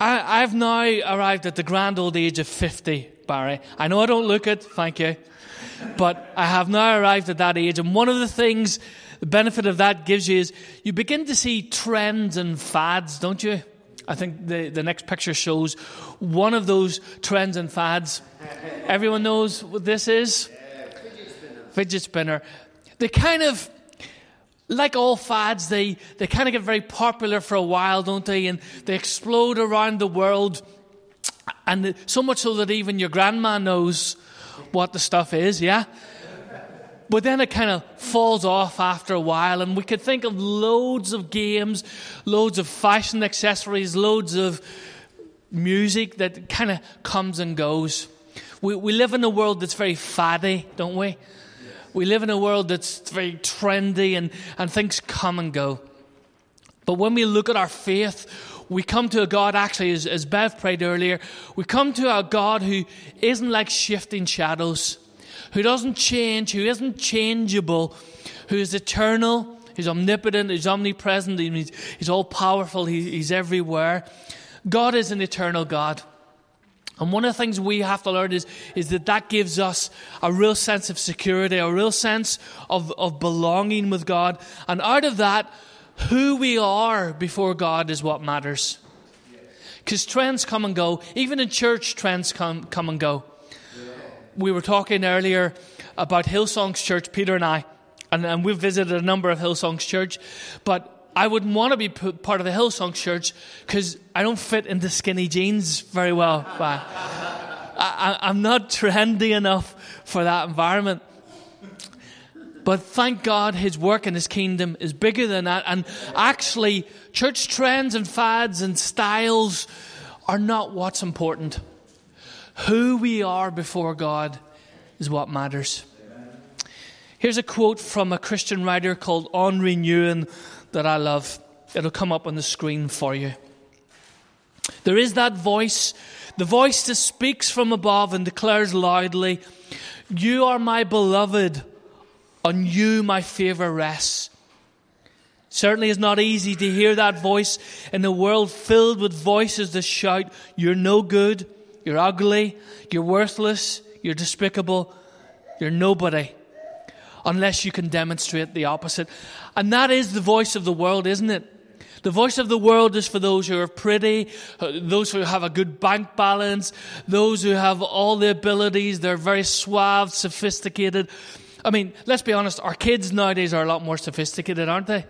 I, I've now arrived at the grand old age of 50, Barry. I know I don't look it, thank you. But I have now arrived at that age. And one of the things, the benefit of that gives you is you begin to see trends and fads, don't you? I think the, the next picture shows one of those trends and fads. Everyone knows what this is? Fidget spinner. The kind of like all fads, they, they kind of get very popular for a while, don't they? And they explode around the world. And so much so that even your grandma knows what the stuff is, yeah? But then it kind of falls off after a while, and we could think of loads of games, loads of fashion accessories, loads of music that kind of comes and goes. We, we live in a world that's very faddy, don't we? We live in a world that's very trendy and, and things come and go. But when we look at our faith, we come to a God, actually, as, as Bev prayed earlier, we come to a God who isn't like shifting shadows, who doesn't change, who isn't changeable, who is eternal, He's omnipotent, He's omnipresent, He's, he's all powerful, he, He's everywhere. God is an eternal God. And one of the things we have to learn is, is that that gives us a real sense of security, a real sense of, of belonging with God. And out of that, who we are before God is what matters. Because trends come and go. Even in church, trends come, come and go. We were talking earlier about Hillsong's church, Peter and I, and, and we've visited a number of Hillsong's church. But I wouldn't want to be part of the Hillsong church because I don't fit into skinny jeans very well. I, am not trendy enough for that environment. But thank God his work in his kingdom is bigger than that. And actually, church trends and fads and styles are not what's important. Who we are before God is what matters. Here's a quote from a Christian writer called Henri Nouwen that I love. It'll come up on the screen for you. There is that voice, the voice that speaks from above and declares loudly, You are my beloved, on you my favor rests. Certainly it's not easy to hear that voice in a world filled with voices that shout, You're no good, you're ugly, you're worthless, you're despicable, you're nobody unless you can demonstrate the opposite. And that is the voice of the world, isn't it? The voice of the world is for those who are pretty, uh, those who have a good bank balance, those who have all the abilities, they're very suave, sophisticated. I mean, let's be honest, our kids nowadays are a lot more sophisticated, aren't they?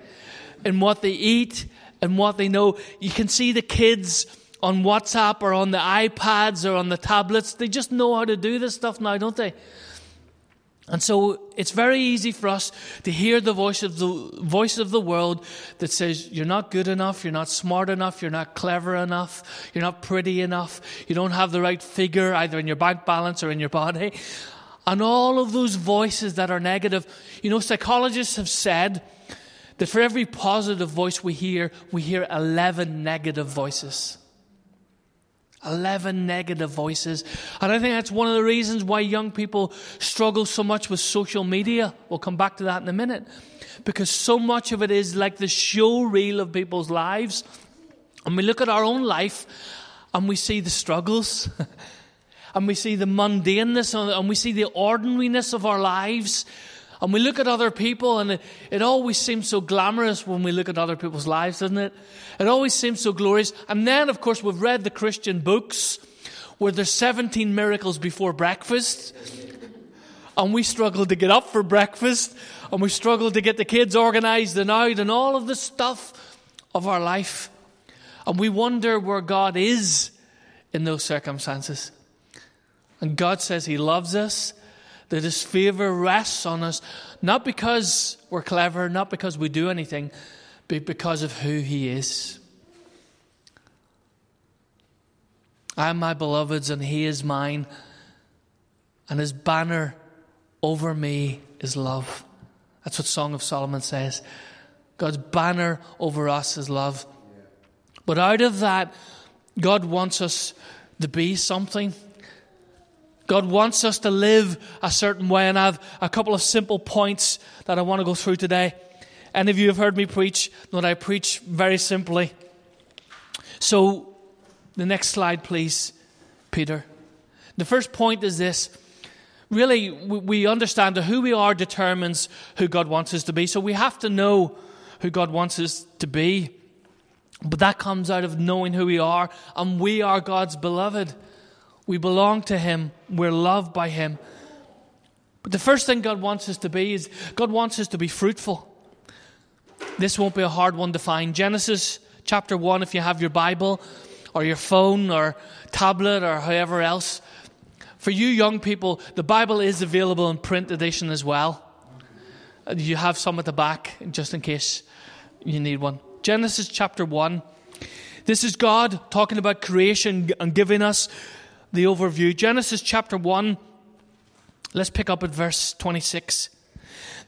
In what they eat and what they know. You can see the kids on WhatsApp or on the iPads or on the tablets. They just know how to do this stuff now, don't they? And so it's very easy for us to hear the voice of the voice of the world that says you're not good enough, you're not smart enough, you're not clever enough, you're not pretty enough, you don't have the right figure either in your bank balance or in your body. And all of those voices that are negative. You know, psychologists have said that for every positive voice we hear, we hear 11 negative voices. 11 negative voices. And I think that's one of the reasons why young people struggle so much with social media. We'll come back to that in a minute. Because so much of it is like the show reel of people's lives. And we look at our own life and we see the struggles. and we see the mundaneness and we see the ordinariness of our lives. And we look at other people, and it, it, always seems so glamorous when we look at other people's lives, doesn't it? It always seems so glorious. And then, of course, we've read the Christian books where there's 17 miracles before breakfast. And we struggle to get up for breakfast, and we struggle to get the kids organized and out, and all of the stuff of our life. And we wonder where God is in those circumstances. And God says He loves us that His favor rests on us, not because we're clever, not because we do anything, but because of who He is. I am my beloved's, and He is mine, and His banner over me is love. That's what Song of Solomon says. God's banner over us is love. But out of that, God wants us to be something. God wants us to live a certain way, and I have a couple of simple points that I want to go through today. Any of you have heard me preach? That I preach very simply. So, The next slide, please, Peter. The first point is this. Really, we understand that who we are determines who God wants us to be. So we have to know who God wants us to be. But that comes out of knowing who we are, and we are God's beloved. We belong to Him, we're loved by Him. But the first thing God wants us to be is God wants us to be fruitful. This won't be a hard one to find. Genesis chapter 1, if you have your Bible or your phone or tablet or however else. For you young people, the Bible is available in print edition as well. Uh, you have some at the back just in case you need one. Genesis chapter 1. This is God talking about creation and giving us the overview. Genesis chapter 1, let's pick up at verse 26.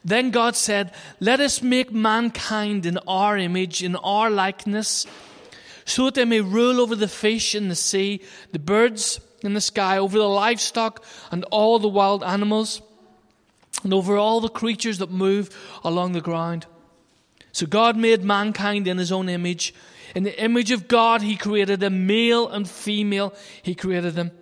Then God said, Let us make mankind in our image, in our likeness, so that they may rule over the fish in the sea, the birds in the sky, over the livestock and all the wild animals, and over all the creatures that move along the ground. So God made mankind in his own image. In the image of God, he created them, male and female, he created them.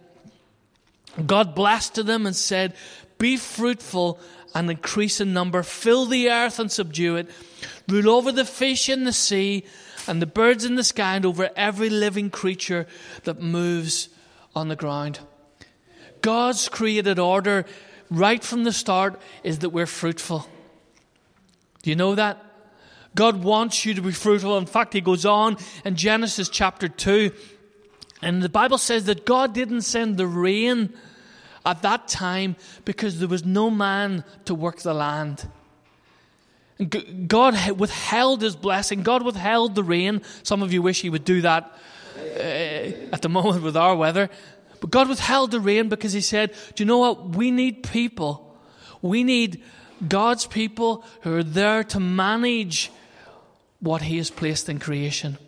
God blessed them and said, Be fruitful and increase in number, fill the earth and subdue it, rule over the fish in the sea and the birds in the sky, and over every living creature that moves on the ground. God's created order right from the start is that we're fruitful. Do you know that? God wants you to be fruitful. In fact, He goes on in Genesis chapter 2, and the Bible says that God didn't send the rain at that time because there was no man to work the land. God withheld his blessing. God withheld the rain. Some of you wish he would do that uh, at the moment with our weather. But God withheld the rain because he said, Do you know what? We need people. We need God's people who are there to manage what he has placed in creation.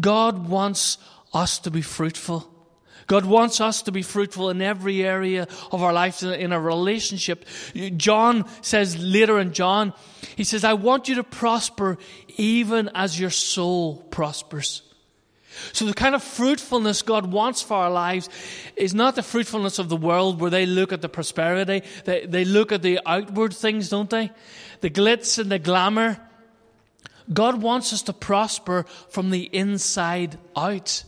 God wants us to be fruitful. God wants us to be fruitful in every area of our lives, in a relationship. John says later in John, he says, I want you to prosper even as your soul prospers. So the kind of fruitfulness God wants for our lives is not the fruitfulness of the world where they look at the prosperity, they, they look at the outward things, don't they? The glitz and the glamour. God wants us to prosper from the inside out.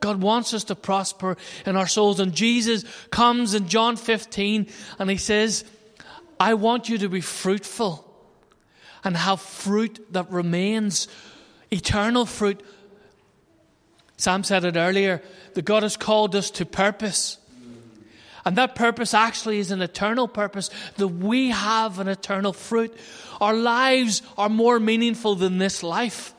God wants us to prosper in our souls. And Jesus comes in John 15 and he says, I want you to be fruitful and have fruit that remains, eternal fruit. Sam said it earlier that God has called us to purpose. And that purpose actually is an eternal purpose, that we have an eternal fruit. Our lives are more meaningful than this life.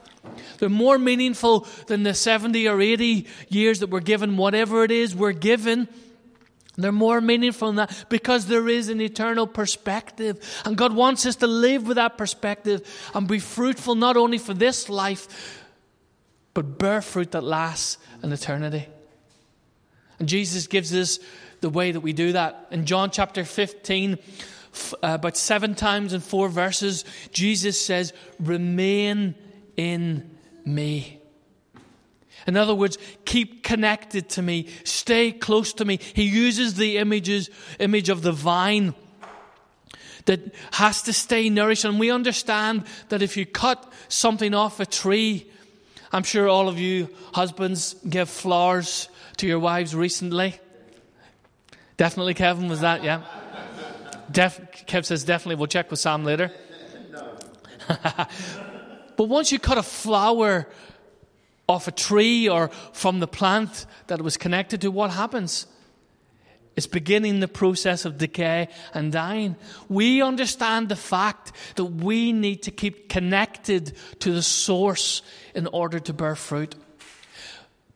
They're more meaningful than the 70 or 80 years that we're given, whatever it is we're given. They're more meaningful than that because there is an eternal perspective. And God wants us to live with that perspective and be fruitful not only for this life, but bear fruit that lasts an eternity. And Jesus gives us the way that we do that. In John chapter 15, uh, about seven times in four verses, Jesus says, Remain in me. In other words, keep connected to me, stay close to me. He uses the images, image of the vine that has to stay nourished. And we understand that if you cut something off a tree, I'm sure all of you husbands give flowers to your wives recently. Definitely, Kevin, was that? Yeah. Def, Kev says definitely. We'll check with Sam later. But once you cut a flower off a tree or from the plant that it was connected to, what happens? It's beginning the process of decay and dying. We understand the fact that we need to keep connected to the source in order to bear fruit.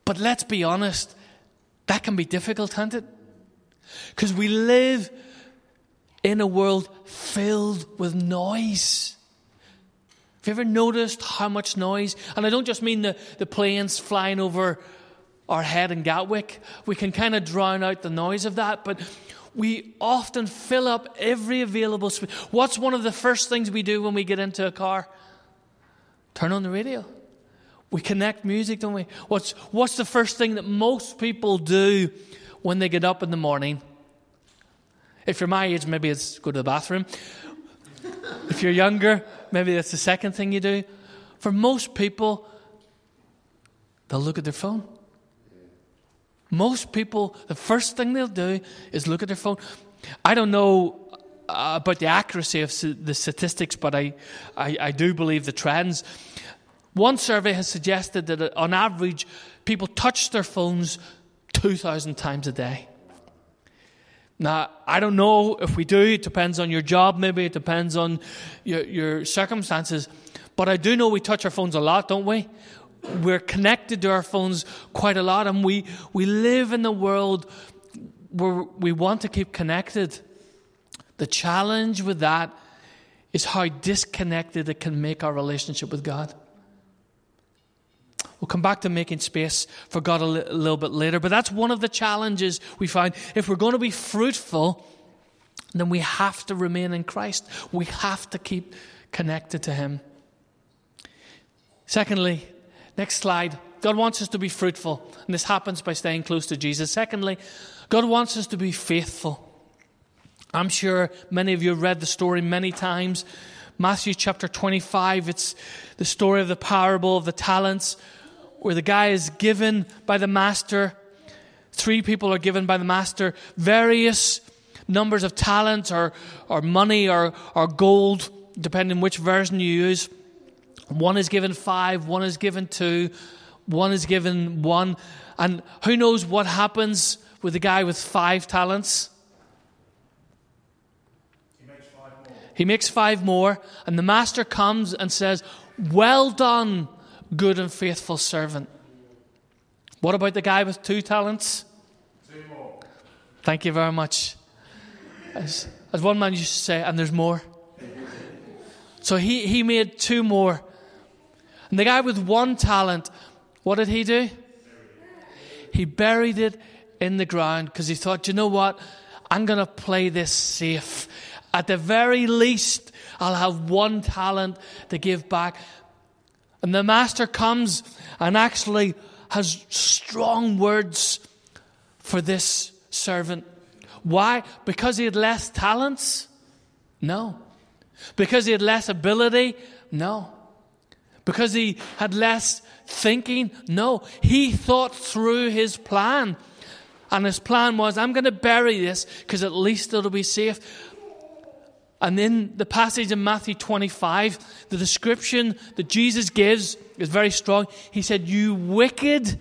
But let's be honest, that can be difficult, can't it? Because we live in a world filled with noise. Have you ever noticed how much noise? And I don't just mean the, the planes flying over our head in Gatwick. We can kind of drown out the noise of that, but we often fill up every available space. What's one of the first things we do when we get into a car? Turn on the radio. We connect music, don't we? What's, what's the first thing that most people do when they get up in the morning? If you're my age, maybe it's go to the bathroom. if you're younger, maybe that's the second thing you do. For most people, they'll look at their phone. Most people, the first thing they'll do is look at their phone. I don't know uh, about the accuracy of the statistics, but I, I, I do believe the trends. One survey has suggested that uh, on average, people touch their phones 2,000 times a day. Now, I don't know if we do. It depends on your job, maybe. It depends on your, your circumstances. But I do know we touch our phones a lot, don't we? We're connected to our phones quite a lot, and we, we live in a world where we want to keep connected. The challenge with that is how disconnected it can make our relationship with God. We'll come back to making space for God a, li- little bit later, but that's one of the challenges we find. If we're going to be fruitful, then we have to remain in Christ. We have to keep connected to Him. Secondly, next slide. God wants us to be fruitful, and this happens by staying close to Jesus. Secondly, God wants us to be faithful. I'm sure many of you have read the story many times. Matthew chapter 25, it's the story of the parable of the talents, where the guy is given by the master. Three people are given by the master various numbers of talents or, or money or, or gold, depending which version you use. One is given five, one is given two, one is given one. And who knows what happens with the guy with five talents? He makes five more, and the master comes and says, Well done, good and faithful servant. What about the guy with two talents? Two more. Thank you very much. As, as one man used to say, and there's more. So he, he made two more. And the guy with one talent, what did he do? He buried it in the ground because he thought, you know what? I'm going to play this safe. At the very least, I'll have one talent to give back. And the master comes and actually has strong words for this servant. Why? Because he had less talents? No. Because he had less ability? No. Because he had less thinking? No. He thought through his plan. And his plan was, I'm going to bury this because at least it'll be safe. And in the passage in Matthew 25, the description that Jesus gives is very strong. He said, You wicked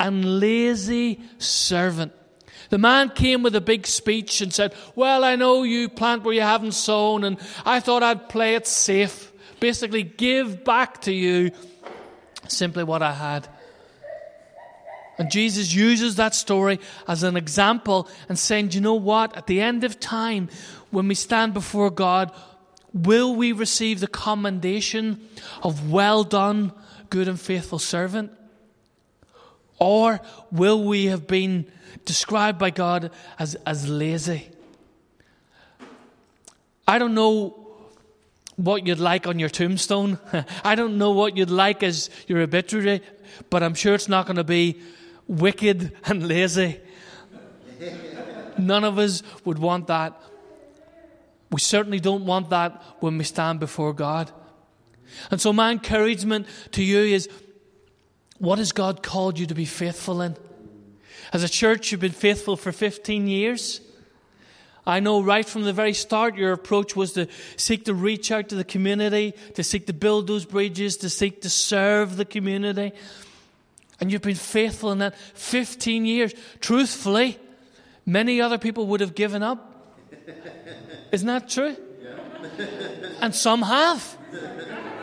and lazy servant. The man came with a big speech and said, Well, I know you plant where you haven't sown, and I thought I'd play it safe. Basically, give back to you simply what I had. And Jesus uses that story as an example and saying, you know what? At the end of time, when we stand before God, will we receive the commendation of well done, good and faithful servant? Or will we have been described by God as, as lazy? I don't know what you'd like on your tombstone. I don't know what you'd like as your obituary, but I'm sure it's not going to be wicked and lazy. None of us would want that. We certainly don't want that when we stand before God. And so, my encouragement to you is what has God called you to be faithful in? As a church, you've been faithful for 15 years. I know right from the very start, your approach was to seek to reach out to the community, to seek to build those bridges, to seek to serve the community. And you've been faithful in that 15 years. Truthfully, many other people would have given up. Isn't that true? and some have.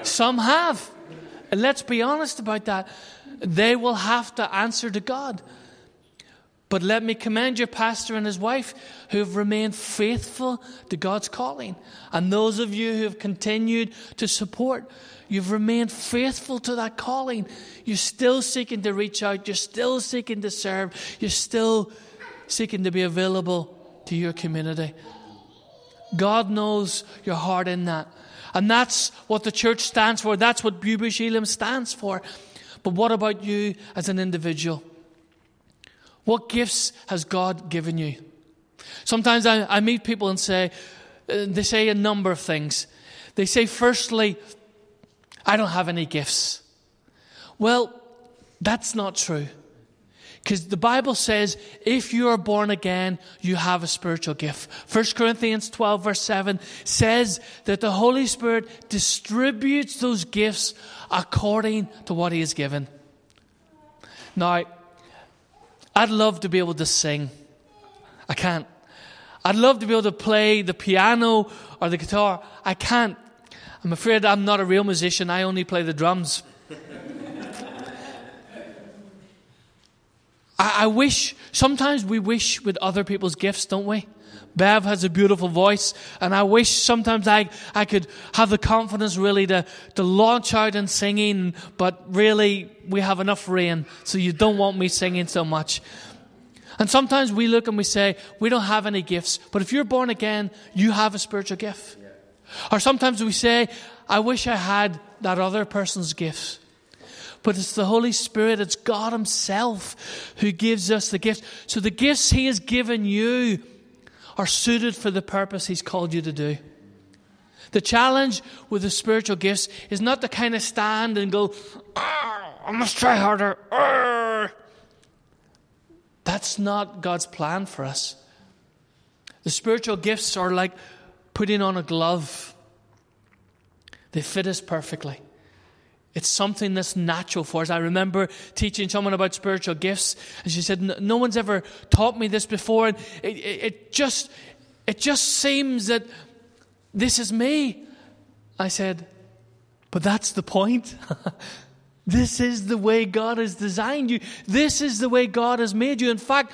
Some have. And let's be honest about that. They will have to answer to God. But let me commend your pastor and his wife who have remained faithful to God's calling. And those of you who have continued to support, you've remained faithful to that calling. You're still seeking to reach out, you're still seeking to serve, you're still seeking to be available to your community. God knows your heart in that. And that's what the church stands for. That's what Bubush Elim stands for. But what about you as an individual? What gifts has God given you? Sometimes I, I meet people and say, uh, they say a number of things. They say, firstly, I don't have any gifts. Well, that's not true. Because the Bible says if you are born again, you have a spiritual gift. 1 Corinthians 12, verse 7 says that the Holy Spirit distributes those gifts according to what He has given. Now, I'd love to be able to sing. I can't. I'd love to be able to play the piano or the guitar. I can't. I'm afraid I'm not a real musician. I only play the drums. I, I wish, sometimes we wish with other people's gifts, don't we? Bev has a beautiful voice, and I wish sometimes I, I could have the confidence really to, to launch out in singing, but really we have enough rain, so you don't want me singing so much. And sometimes we look and we say, we don't have any gifts, but if you're born again, you have a spiritual gift. Yeah. Or sometimes we say, I wish I had that other person's gifts. But it's the Holy Spirit, it's God Himself who gives us the gifts. So the gifts He has given you are suited for the purpose He's called you to do. The challenge with the spiritual gifts is not to kind of stand and go, ah, I must try harder. Arr. That's not God's plan for us. The spiritual gifts are like putting on a glove, they fit us perfectly. It's something that's natural for us. I remember teaching someone about spiritual gifts, and she said, "No one's ever taught me this before, and it, it, it just, it just seems that this is me." I said, "But that's the point." This is the way God has designed you. This is the way God has made you. In fact,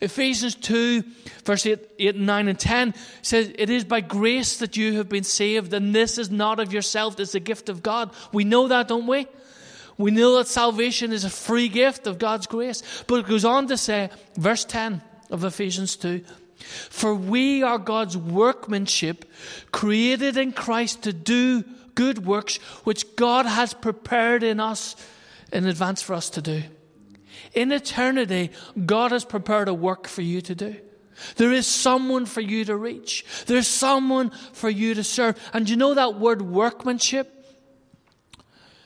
Ephesians 2, verse 8, 8 and 9 and 10 says, It is by grace that you have been saved, and this is not of yourself, it's a gift of God. We know that, don't we? We know that salvation is a free gift of God's grace. But it goes on to say, verse 10 of Ephesians 2, For we are God's workmanship, created in Christ to do good works which God has prepared in us in advance for us to do. In eternity, God has prepared a work for you to do. There is someone for you to reach. There's someone for you to serve. And you know that word workmanship?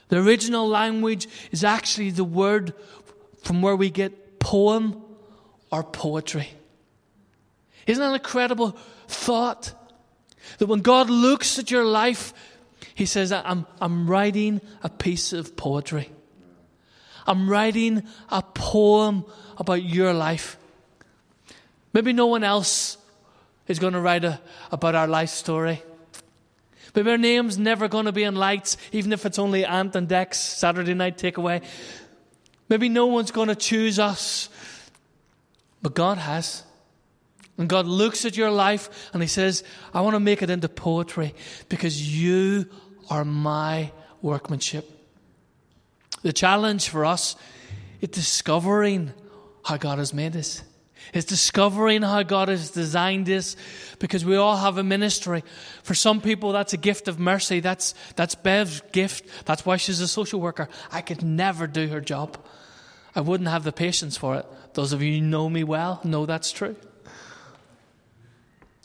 The original language is actually the word from where we get poem or poetry. Isn't that an incredible thought? That when God looks at your life, He says, I'm, I'm writing a piece of poetry. I'm writing a poem about your life. Maybe no one else is going to write a, about our life story. Maybe our name's never going to be in lights, even if it's only Ant and Dec's Saturday night takeaway. Maybe no one's going to choose us, but God has. And God looks at your life and He says, I want to make it into poetry because you are my workmanship. The challenge for us is discovering how God has made us. It's discovering how God has designed this because we all have a ministry. For some people, that's a gift of mercy. That's, that's Bev's gift. That's why she's a social worker. I could never do her job. I wouldn't have the patience for it. Those of you who know me well know that's true.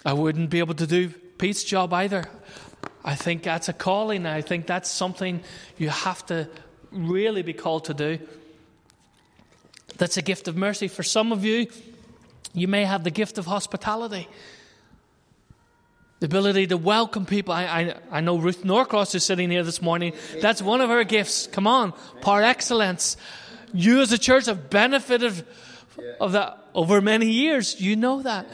I wouldn't be able to do Pete's job either. I think that's a calling. I think that's something you have to really be called to do. That's a gift of mercy. For some of you, you may have the gift of hospitality. The ability to welcome people. I, I, I know Ruth Norcross is sitting here this morning. That's one of her gifts. Come on, par excellence. You as a church have benefited of that over many years. You know that.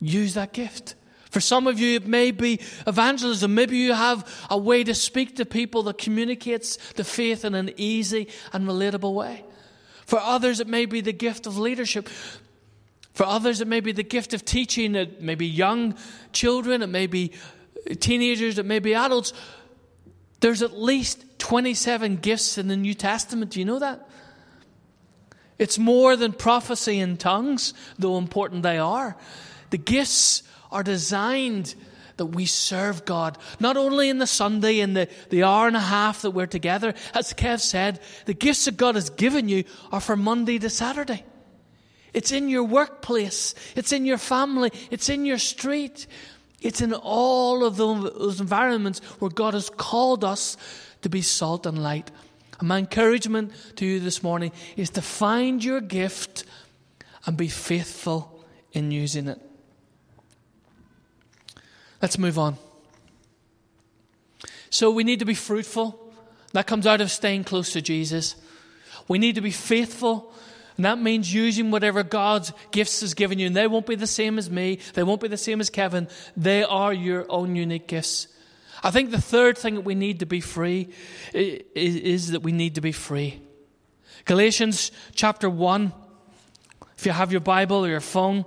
Use that gift. For some of you, it may be evangelism. Maybe you have a way to speak to people that communicates the faith in an easy and relatable way. For others, it may be the gift of leadership. For others, it may be the gift of teaching. It may be young children. It may be teenagers. It may be adults. There's at least 27 gifts in the New Testament. Do you know that? It's more than prophecy in tongues, though important they are. The gifts are designed that we serve God, not only in the Sunday in the, the hour and a half that we're together. As Kev said, the gifts that God has given you are for Monday to Saturday. It's in your workplace. It's in your family. It's in your street. It's in all of those environments where God has called us to be salt and light. And my encouragement to you this morning is to find your gift and be faithful in using it. Let's move on. So we need to be fruitful. That comes out of staying close to Jesus. We need to be faithful. And that means using whatever God's gifts has given you. And they won't be the same as me. They won't be the same as Kevin. They are your own unique gifts. I think the third thing that we need to be free is, that we need to be free. Galatians chapter 1. If you have your Bible or your phone,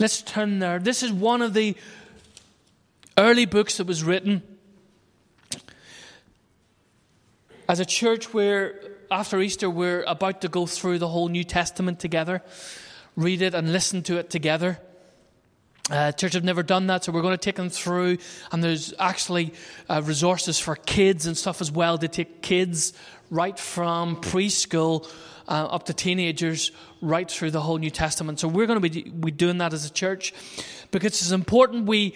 let's turn there. This is one of the early books that was written as a church where after Easter we're about to go through the whole New Testament together, read it and listen to it together. Uh, church have never done that, so we're going to take them through. And there's actually uh, resources for kids and stuff as well to take kids right from preschool uh, up to teenagers, right through the whole New Testament. So we're going to be, be doing that as a church because it's important we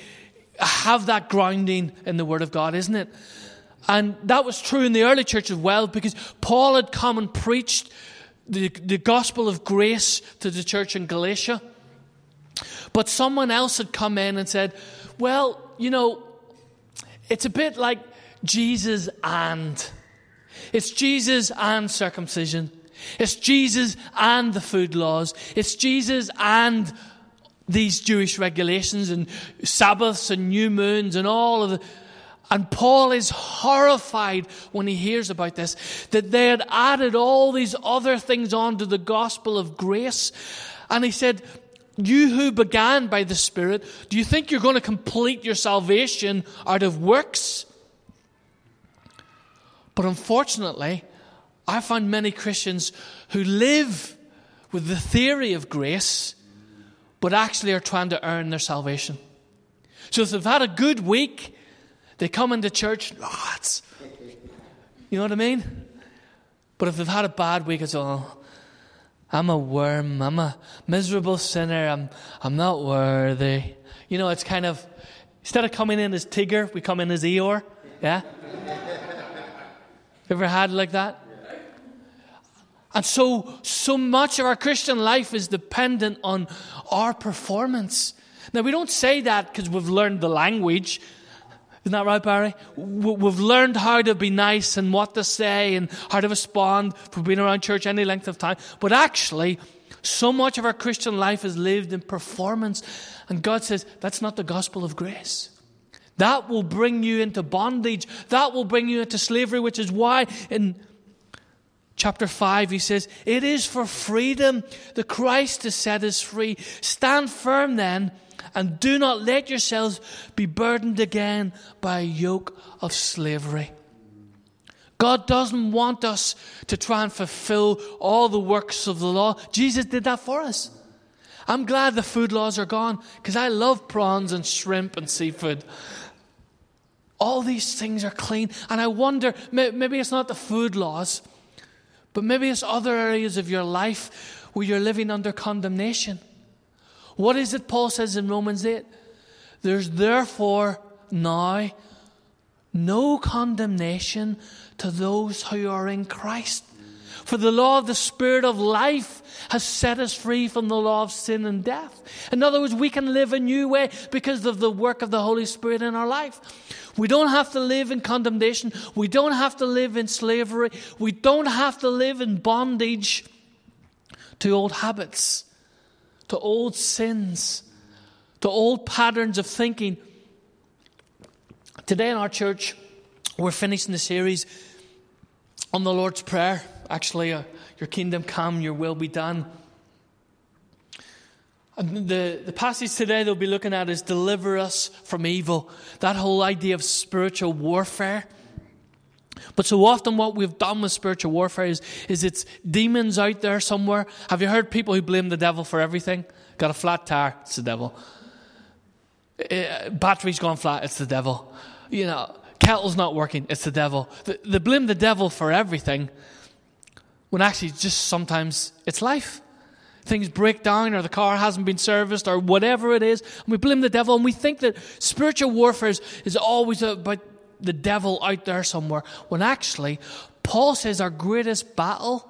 have that grounding in the Word of God, isn't it? And that was true in the early church as well because Paul had come and preached the, the gospel of grace to the church in Galatia. But someone else had come in and said, well, you know, it's a bit like Jesus and. It's Jesus and circumcision. It's Jesus and the food laws. It's Jesus and these Jewish regulations and Sabbaths and new moons and all of the. And Paul is horrified when he hears about this, that they had added all these other things onto the gospel of grace. And he said, you who began by the Spirit, do you think you're going to complete your salvation out of works? But unfortunately, I find many Christians who live with the theory of grace, but actually are trying to earn their salvation. So if they've had a good week, they come into church, oh, you know what I mean? But if they've had a bad week, it's all, I'm a worm. I'm a miserable sinner. I'm, I'm not worthy. You know, it's kind of, instead of coming in as Tigger, we come in as Eeyore. Yeah? Ever had like that? And so, so much of our Christian life is dependent on our performance. Now, we don't say that because we've learned the language. Isn't that right, Barry? We've learned how to be nice and what to say and how to respond for being around church any length of time. But actually, so much of our Christian life is lived in performance. And God says, that's not the gospel of grace. That will bring you into bondage. That will bring you into slavery, which is why in chapter 5 he says, It is for freedom that Christ has set us free. Stand firm then and do not let yourselves be burdened again by a yoke of slavery. God doesn't want us to try and fulfill all the works of the law. Jesus did that for us. I'm glad the food laws are gone because I love prawns and shrimp and seafood. All these things are clean. And I wonder maybe it's not the food laws, but maybe it's other areas of your life where you're living under condemnation. What is it Paul says in Romans 8? There's therefore now no condemnation to those who are in Christ. For the law of the Spirit of life has set us free from the law of sin and death. In other words, we can live a new way because of the work of the Holy Spirit in our life. We don't have to live in condemnation. We don't have to live in slavery. We don't have to live in bondage to old habits to old sins, to old patterns of thinking. Today in our church, we're finishing the series on the Lord's Prayer. Actually, uh, your kingdom come, your will be done. And the, the passage today they'll be looking at is deliver us from evil. That whole idea of spiritual warfare. But so often, what we've done with spiritual warfare is, is it's demons out there somewhere. Have you heard people who blame the devil for everything? Got a flat tire, it's the devil. Uh, battery's gone flat, it's the devil. You know, kettle's not working, it's the devil. They, they blame the devil for everything when actually just sometimes it's life. Things break down, or the car hasn't been serviced, or whatever it is, and we blame the devil, and we think that spiritual warfare is, is always about the devil out there somewhere, when actually, Paul says our greatest battle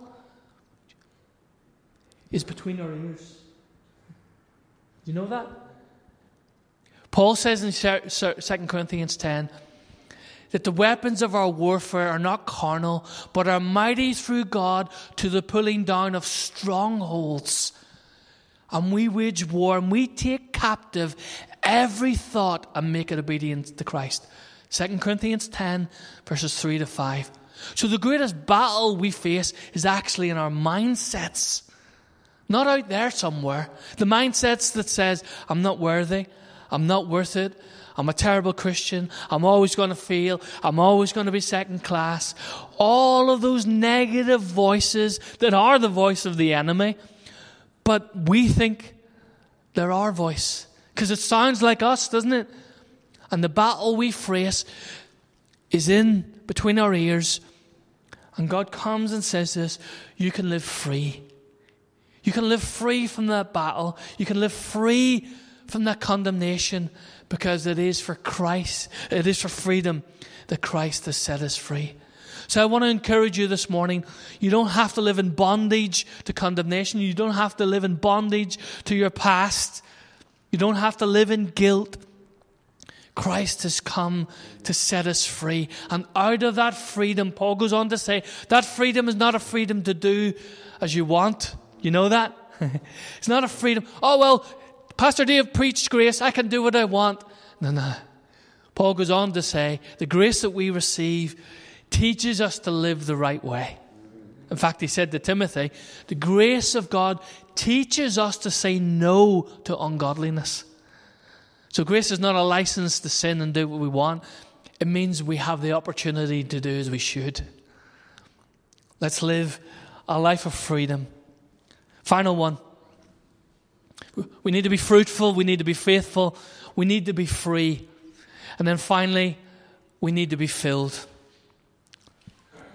is between our ears. Do you know that? Paul says in 2 Corinthians 10 that the weapons of our warfare are not carnal, but are mighty through God to the pulling down of strongholds. And we wage war and we take captive every thought and make it obedient to Christ. 2 Corinthians 10, verses 3 to 5. So the greatest battle we face is actually in our mindsets. Not out there somewhere. The mindsets that says, I'm not worthy, I'm not worth it. I'm a terrible Christian. I'm always going to fail. I'm always going to be second class. All of those negative voices that are the voice of the enemy, but we think they're our voice because it sounds like us, doesn't it? And the battle we face is in between our ears. And God comes and says this you can live free. You can live free from that battle. You can live free from that condemnation because it is for Christ, it is for freedom that Christ has set us free. So I want to encourage you this morning. You don't have to live in bondage to condemnation. You don't have to live in bondage to your past. You don't have to live in guilt. Christ has come to set us free. And out of that freedom, Paul goes on to say, that freedom is not a freedom to do as you want. You know that? it's not a freedom. Oh, well, Pastor Dave preached grace. I can do what I want. No, no. Paul goes on to say the grace that we receive teaches us to live the right way. In fact, he said to Timothy, the grace of God teaches us to say no to ungodliness. So, grace is not a license to sin and do what we want. It means we have the opportunity to do as we should. Let's live a life of freedom. Final one. We need to be fruitful. We need to be faithful. We need to be free. And then finally, we need to be filled.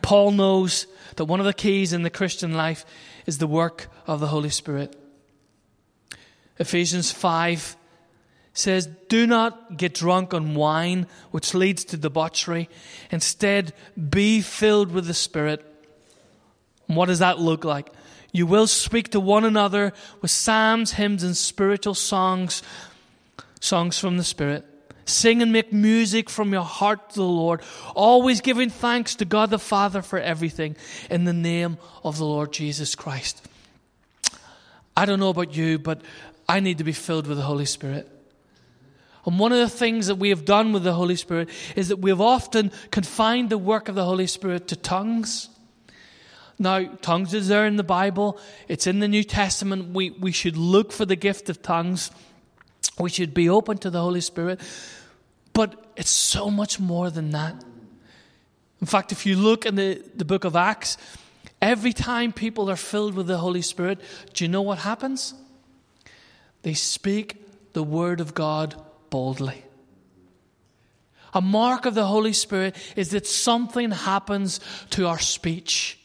Paul knows that one of the keys in the Christian life is the work of the Holy Spirit. Ephesians 5 says, Do not get drunk on wine, which leads to debauchery. Instead, be filled with the Spirit. What does that look like? You will speak to one another with psalms, hymns, and spiritual songs, songs from the Spirit. Sing and make music from your heart to the Lord, always giving thanks to God the Father for everything in the name of the Lord Jesus Christ. I don't know about you, but I need to be filled with the Holy Spirit. And one of the things that we have done with the Holy Spirit is that we have often confined the work of the Holy Spirit to tongues. Now, tongues is there in the Bible, it's in the New Testament. We, we should look for the gift of tongues, we should be open to the Holy Spirit. But it's so much more than that. In fact, if you look in the, the book of Acts, every time people are filled with the Holy Spirit, do you know what happens? They speak the Word of God boldly. A mark of the Holy Spirit is that something happens to our speech.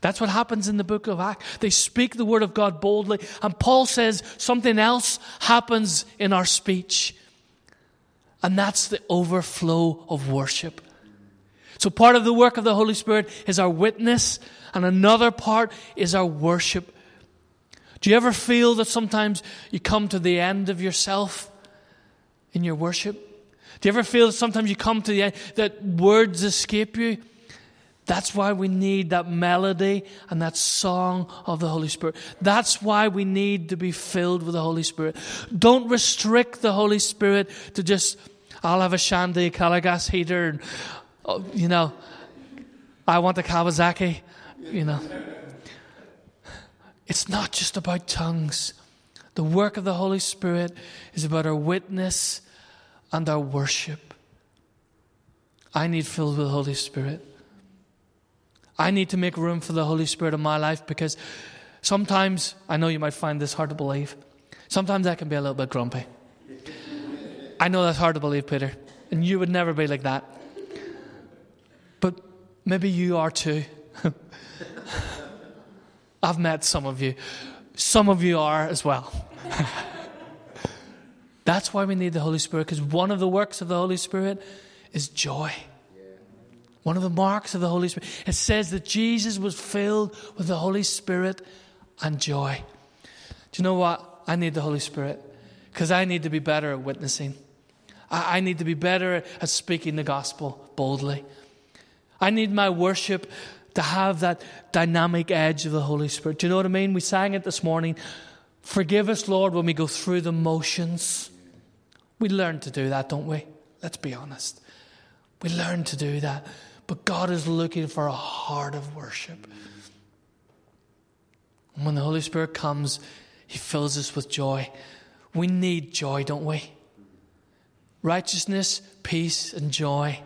That's what happens in the book of Acts. They speak the word of God boldly. And Paul says something else happens in our speech. And that's the overflow of worship. So part of the work of the Holy Spirit is our witness, and another part is our worship. Do you ever feel that sometimes you come to the end of yourself in your worship? Do you ever feel sometimes you come to the end that words escape you? That's why we need that melody and that song of the Holy Spirit. That's why we need to be filled with the Holy Spirit. Don't restrict the Holy Spirit to just, I'll have a shandy, Calor gas heater, and, oh, you know, I want a Kawasaki, you know. It's not just about tongues. The work of the Holy Spirit is about our witness and our worship. I need filled with the Holy Spirit. I need to make room for the Holy Spirit in my life because sometimes, I know you might find this hard to believe, sometimes I can be a little bit grumpy. I know that's hard to believe, Peter, and you would never be like that. But maybe you are too. I've met some of you. Some of you are as well. That's why we need the Holy Spirit, because one of the works of the Holy Spirit is joy. One of the marks of the Holy Spirit. It says that Jesus was filled with the Holy Spirit and joy. Do you know what? I need the Holy Spirit because I need to be better at witnessing. I, need to be better at speaking the gospel boldly. I need my worship to have that dynamic edge of the Holy Spirit. Do you know what I mean? We sang it this morning. Forgive us, Lord, when we go through the motions. We learn to do that, don't we? Let's be honest. We learn to do that. But God is looking for a heart of worship. And when the Holy Spirit comes, He fills us with joy. We need joy, don't we? Righteousness, peace, and joy,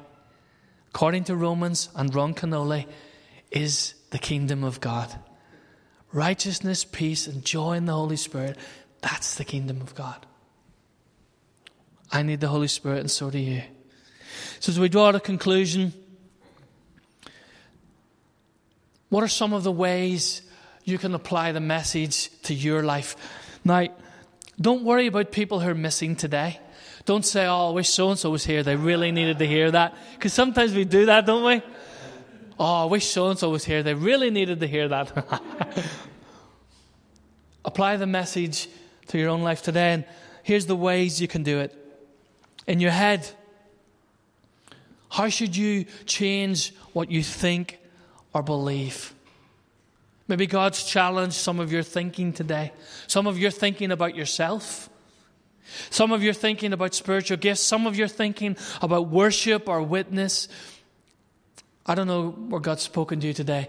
according to Romans and Ron Kenoly, is the kingdom of God. Righteousness, peace, and joy in the Holy Spirit, that's the kingdom of God. I need the Holy Spirit, and so do you. So, as we draw a conclusion, what are some of the ways you can apply the message to your life? Now, don't worry about people who are missing today. Don't say, oh, I wish so and so was here. They really needed to hear that. Because sometimes we do that, don't we? Oh, I wish so and so was here. They really needed to hear that. Apply the message to your own life today. And here's the ways you can do it. In your head, how should you change what you think or believe? Maybe God's challenged some of your thinking today. Some of your thinking about yourself. Some of your thinking about spiritual gifts. Some of your thinking about worship or witness. I don't know where God's spoken to you today.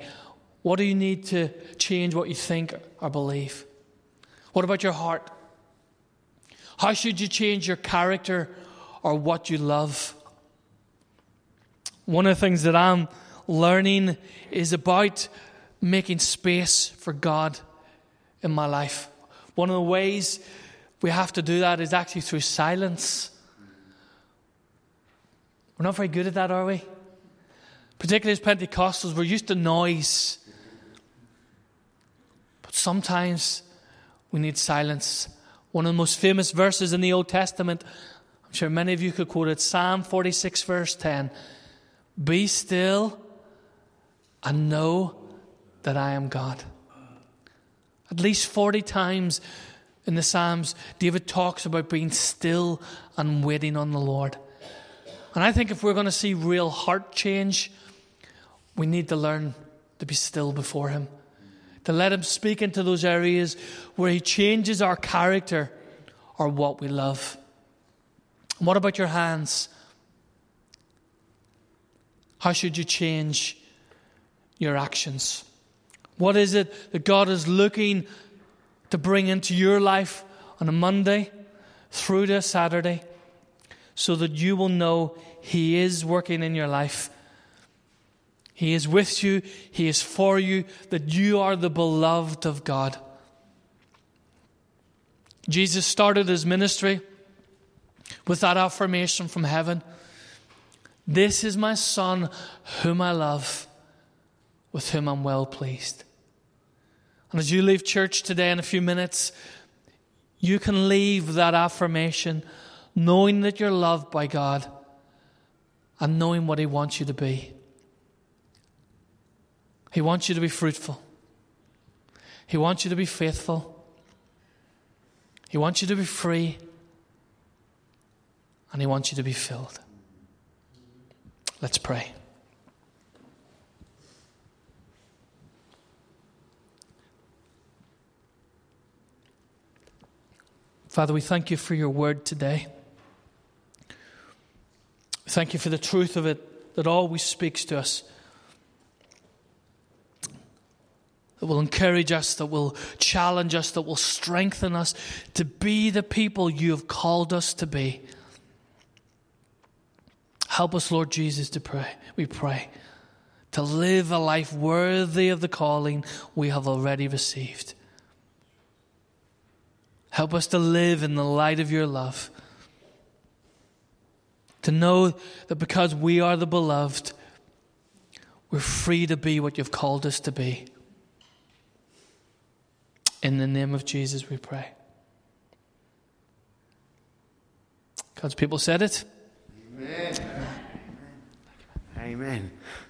What do you need to change what you think or believe? What about your heart? How should you change your character or what you love? One of the things that I'm learning is about making space for God in my life. One of the ways we have to do that is actually through silence. We're not very good at that, are we? Particularly as Pentecostals, we're used to noise. But sometimes we need silence. One of the most famous verses in the Old Testament, sure many of you could quote it Psalm 46, verse 10 Be still and know that I am God. At least 40 times in the Psalms, David talks about being still and waiting on the Lord. And I think if we're going to see real heart change, we need to learn to be still before Him, to let Him speak into those areas where He changes our character or what we love. What about your hands? How should you change your actions? What is it that God is looking to bring into your life on a Monday through to a Saturday so that you will know He is working in your life? He is with you, He is for you, that you are the beloved of God. Jesus started his ministry with that affirmation from heaven This is my Son, whom I love, with whom I'm well pleased. And as you leave church today in a few minutes, you can leave that affirmation knowing that you're loved by God and knowing what He wants you to be. He wants you to be fruitful, He wants you to be faithful, He wants you to be free, and He wants you to be filled. Let's pray. Father, we thank you for your word today. Thank you for the truth of it that always speaks to us, that will encourage us, that will challenge us, that will strengthen us to be the people you have called us to be. Help us, Lord Jesus, to pray. We pray to live a life worthy of the calling we have already received. Help us to live in the light of your love. To know that because we are the beloved, we're free to be what you've called us to be. In the name of Jesus, we pray. God's people said it. Amen. Amen.